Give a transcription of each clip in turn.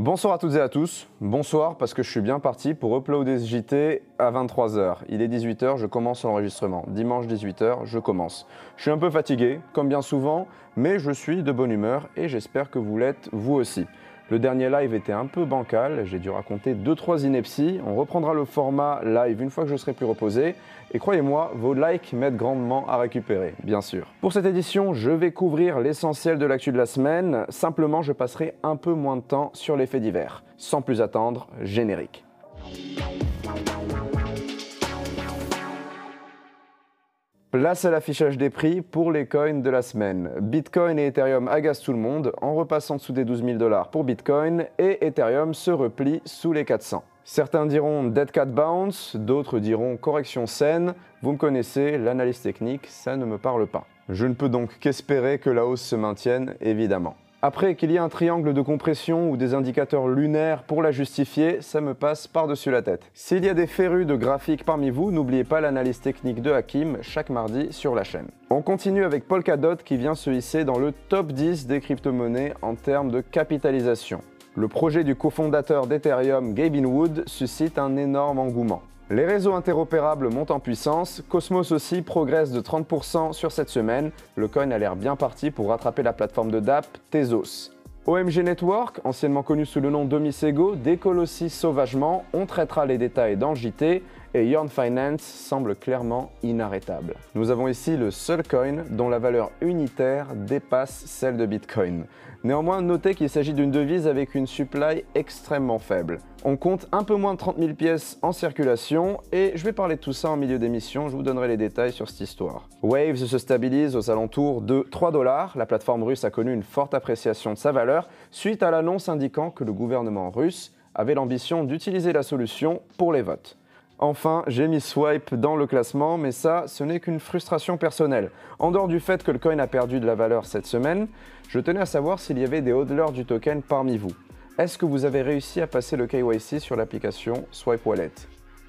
Bonsoir à toutes et à tous. Bonsoir parce que je suis bien parti pour uploader ce JT à 23h. Il est 18h, je commence l'enregistrement. Dimanche 18h, je commence. Je suis un peu fatigué, comme bien souvent, mais je suis de bonne humeur et j'espère que vous l'êtes vous aussi. Le dernier live était un peu bancal, j'ai dû raconter 2-3 inepties. On reprendra le format live une fois que je serai plus reposé. Et croyez-moi, vos likes m'aident grandement à récupérer, bien sûr. Pour cette édition, je vais couvrir l'essentiel de l'actu de la semaine. Simplement, je passerai un peu moins de temps sur les faits divers. Sans plus attendre, générique. Place à l'affichage des prix pour les coins de la semaine. Bitcoin et Ethereum agacent tout le monde en repassant dessous des 12 000 dollars pour Bitcoin et Ethereum se replie sous les 400. Certains diront Dead Cat Bounce, d'autres diront correction saine. Vous me connaissez, l'analyse technique, ça ne me parle pas. Je ne peux donc qu'espérer que la hausse se maintienne, évidemment. Après qu'il y ait un triangle de compression ou des indicateurs lunaires pour la justifier, ça me passe par-dessus la tête. S'il y a des férus de graphiques parmi vous, n'oubliez pas l'analyse technique de Hakim chaque mardi sur la chaîne. On continue avec Polkadot qui vient se hisser dans le top 10 des crypto-monnaies en termes de capitalisation. Le projet du cofondateur d'Ethereum, Gavin Wood, suscite un énorme engouement. Les réseaux interopérables montent en puissance, Cosmos aussi progresse de 30% sur cette semaine, le coin a l'air bien parti pour rattraper la plateforme de DApp Tezos. OMG Network, anciennement connu sous le nom d'Omisego, décolle aussi sauvagement, on traitera les détails dans JT, et Yarn Finance semble clairement inarrêtable. Nous avons ici le seul coin dont la valeur unitaire dépasse celle de Bitcoin. Néanmoins, notez qu'il s'agit d'une devise avec une supply extrêmement faible. On compte un peu moins de 30 000 pièces en circulation et je vais parler de tout ça en milieu d'émission, je vous donnerai les détails sur cette histoire. Waves se stabilise aux alentours de 3 dollars, la plateforme russe a connu une forte appréciation de sa valeur suite à l'annonce indiquant que le gouvernement russe avait l'ambition d'utiliser la solution pour les votes. Enfin, j'ai mis Swipe dans le classement, mais ça, ce n'est qu'une frustration personnelle. En dehors du fait que le coin a perdu de la valeur cette semaine, je tenais à savoir s'il y avait des hodlers du token parmi vous. Est-ce que vous avez réussi à passer le KYC sur l'application Swipe Wallet?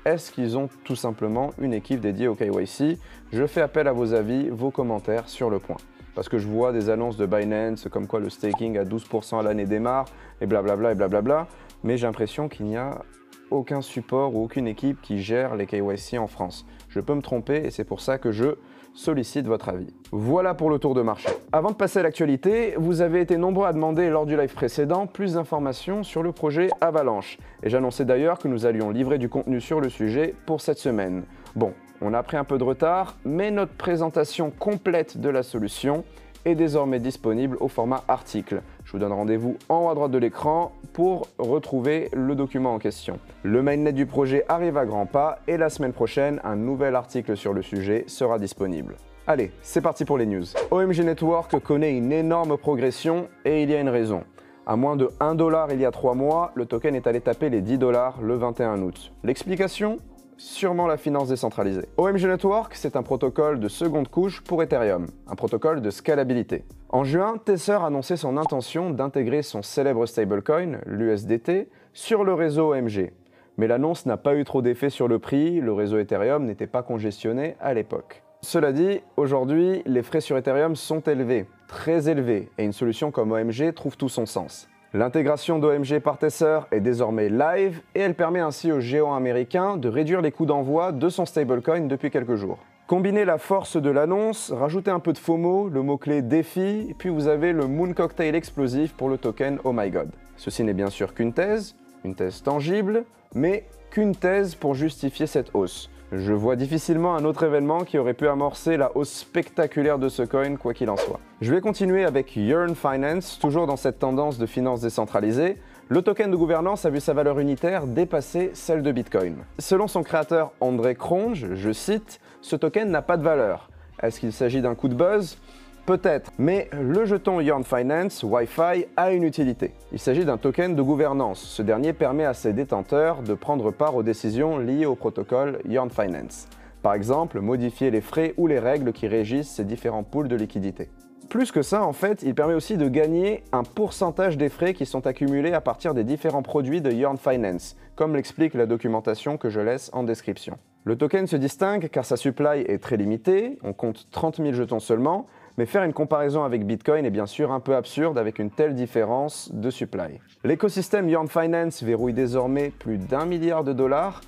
Est-ce qu'ils ont tout simplement une équipe dédiée au KYC Je fais appel à vos avis, vos commentaires sur le point. Parce que je vois des annonces de Binance comme quoi le staking à 12% à l'année démarre, et blablabla et blablabla, mais j'ai l'impression qu'il n'y a aucun support ou aucune équipe qui gère les KYC en France. Je peux me tromper et c'est pour ça que je sollicite votre avis. Voilà pour le tour de marché. Avant de passer à l'actualité, vous avez été nombreux à demander lors du live précédent plus d'informations sur le projet Avalanche. Et j'annonçais d'ailleurs que nous allions livrer du contenu sur le sujet pour cette semaine. Bon, on a pris un peu de retard, mais notre présentation complète de la solution est désormais disponible au format article. Je vous donne rendez-vous en haut à droite de l'écran pour retrouver le document en question. Le mainnet du projet arrive à grands pas et la semaine prochaine, un nouvel article sur le sujet sera disponible. Allez, c'est parti pour les news. OMG Network connaît une énorme progression et il y a une raison. À moins de 1 dollar il y a 3 mois, le token est allé taper les 10 dollars le 21 août. L'explication? Sûrement la finance décentralisée. OMG Network, c'est un protocole de seconde couche pour Ethereum, un protocole de scalabilité. En juin, Tether a annoncé son intention d'intégrer son célèbre stablecoin, l'USDT, sur le réseau OMG. Mais l'annonce n'a pas eu trop d'effet sur le prix, le réseau Ethereum n'était pas congestionné à l'époque. Cela dit, aujourd'hui, les frais sur Ethereum sont élevés, très élevés, et une solution comme OMG trouve tout son sens. L'intégration d'OMG par Tesser est désormais live et elle permet ainsi au géant américain de réduire les coûts d'envoi de son stablecoin depuis quelques jours. Combinez la force de l'annonce, rajoutez un peu de FOMO, le mot-clé défi, puis vous avez le Moon Cocktail explosif pour le token Oh My God. Ceci n'est bien sûr qu'une thèse, une thèse tangible, mais qu'une thèse pour justifier cette hausse. Je vois difficilement un autre événement qui aurait pu amorcer la hausse spectaculaire de ce coin, quoi qu'il en soit. Je vais continuer avec Yearn Finance, toujours dans cette tendance de finance décentralisée. Le token de gouvernance a vu sa valeur unitaire dépasser celle de Bitcoin. Selon son créateur André Cronge, je cite, ce token n'a pas de valeur. Est-ce qu'il s'agit d'un coup de buzz? Peut-être, mais le jeton Yarn Finance Wi-Fi a une utilité. Il s'agit d'un token de gouvernance. Ce dernier permet à ses détenteurs de prendre part aux décisions liées au protocole Yarn Finance. Par exemple, modifier les frais ou les règles qui régissent ces différents pools de liquidités. Plus que ça, en fait, il permet aussi de gagner un pourcentage des frais qui sont accumulés à partir des différents produits de Yarn Finance, comme l'explique la documentation que je laisse en description. Le token se distingue car sa supply est très limitée, on compte 30 000 jetons seulement, Mais faire une comparaison avec Bitcoin est bien sûr un peu absurde avec une telle différence de supply. L'écosystème Yarn Finance verrouille désormais plus d'un milliard de dollars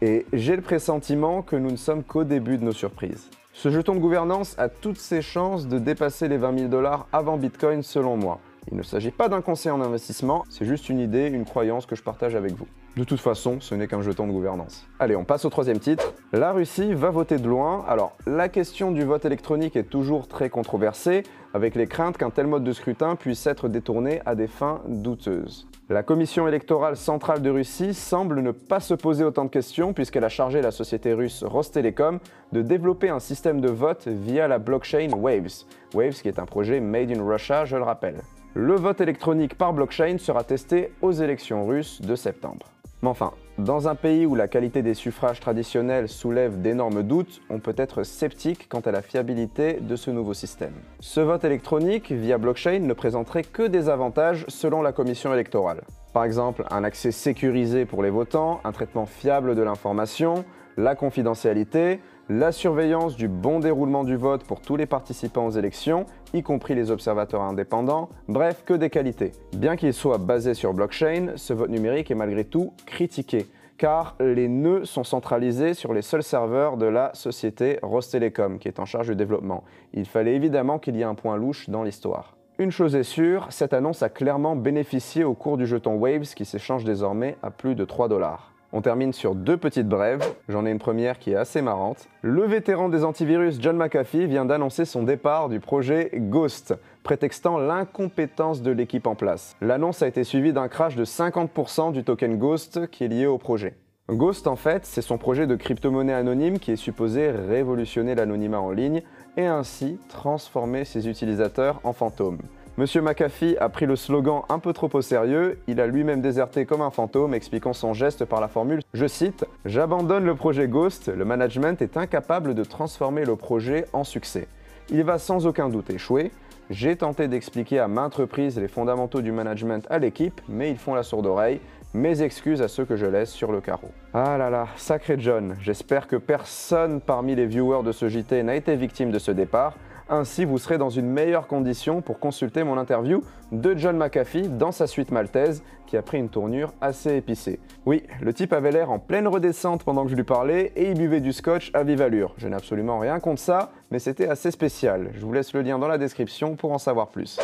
et j'ai le pressentiment que nous ne sommes qu'au début de nos surprises. Ce jeton de gouvernance a toutes ses chances de dépasser les 20 000 dollars avant Bitcoin selon moi. Il ne s'agit pas d'un conseil en investissement, c'est juste une idée, une croyance que je partage avec vous. De toute façon, ce n'est qu'un jeton de gouvernance. Allez, on passe au troisième titre. La Russie va voter de loin. Alors, la question du vote électronique est toujours très controversée, avec les craintes qu'un tel mode de scrutin puisse être détourné à des fins douteuses. La Commission électorale centrale de Russie semble ne pas se poser autant de questions puisqu'elle a chargé la société russe Rostelecom de développer un système de vote via la blockchain Waves. Waves qui est un projet made in Russia, je le rappelle. Le vote électronique par blockchain sera testé aux élections russes de septembre. Mais enfin, dans un pays où la qualité des suffrages traditionnels soulève d'énormes doutes, on peut être sceptique quant à la fiabilité de ce nouveau système. Ce vote électronique via blockchain ne présenterait que des avantages selon la commission électorale. Par exemple, un accès sécurisé pour les votants, un traitement fiable de l'information, la confidentialité, la surveillance du bon déroulement du vote pour tous les participants aux élections, y compris les observateurs indépendants, bref, que des qualités. Bien qu'il soit basé sur blockchain, ce vote numérique est malgré tout critiqué car les nœuds sont centralisés sur les seuls serveurs de la société Rostelecom, qui est en charge du développement. Il fallait évidemment qu'il y ait un point louche dans l'histoire. Une chose est sûre, cette annonce a clairement bénéficié au cours du jeton Waves qui s'échange désormais à plus de 3 dollars. On termine sur deux petites brèves. J'en ai une première qui est assez marrante. Le vétéran des antivirus John McAfee vient d'annoncer son départ du projet Ghost, prétextant l'incompétence de l'équipe en place. L'annonce a été suivie d'un crash de 50% du token Ghost qui est lié au projet. Ghost, en fait, c'est son projet de crypto-monnaie anonyme qui est supposé révolutionner l'anonymat en ligne et ainsi transformer ses utilisateurs en fantômes. Monsieur McAfee a pris le slogan un peu trop au sérieux, il a lui-même déserté comme un fantôme, expliquant son geste par la formule, je cite, J'abandonne le projet Ghost, le management est incapable de transformer le projet en succès. Il va sans aucun doute échouer. J'ai tenté d'expliquer à maintes reprises les fondamentaux du management à l'équipe, mais ils font la sourde oreille. Mes excuses à ceux que je laisse sur le carreau. Ah là là, sacré John, j'espère que personne parmi les viewers de ce JT n'a été victime de ce départ. Ainsi, vous serez dans une meilleure condition pour consulter mon interview de John McAfee dans sa suite maltaise, qui a pris une tournure assez épicée. Oui, le type avait l'air en pleine redescente pendant que je lui parlais et il buvait du scotch à vive allure. Je n'ai absolument rien contre ça, mais c'était assez spécial. Je vous laisse le lien dans la description pour en savoir plus.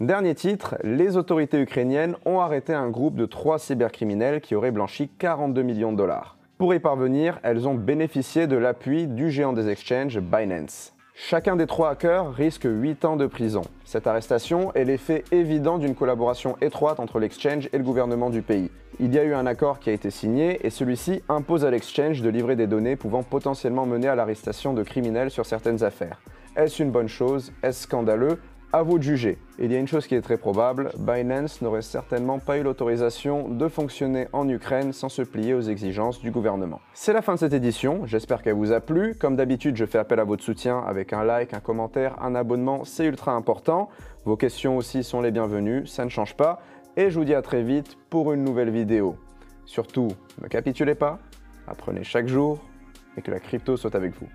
Dernier titre, les autorités ukrainiennes ont arrêté un groupe de trois cybercriminels qui auraient blanchi 42 millions de dollars. Pour y parvenir, elles ont bénéficié de l'appui du géant des exchanges Binance. Chacun des trois hackers risque 8 ans de prison. Cette arrestation est l'effet évident d'une collaboration étroite entre l'exchange et le gouvernement du pays. Il y a eu un accord qui a été signé et celui-ci impose à l'exchange de livrer des données pouvant potentiellement mener à l'arrestation de criminels sur certaines affaires. Est-ce une bonne chose? Est-ce scandaleux? À vous de juger. Il y a une chose qui est très probable, Binance n'aurait certainement pas eu l'autorisation de fonctionner en Ukraine sans se plier aux exigences du gouvernement. C'est la fin de cette édition, j'espère qu'elle vous a plu. Comme d'habitude, je fais appel à votre soutien avec un like, un commentaire, un abonnement, c'est ultra important. Vos questions aussi sont les bienvenues, ça ne change pas. Et je vous dis à très vite pour une nouvelle vidéo. Surtout, ne capitulez pas, apprenez chaque jour et que la crypto soit avec vous.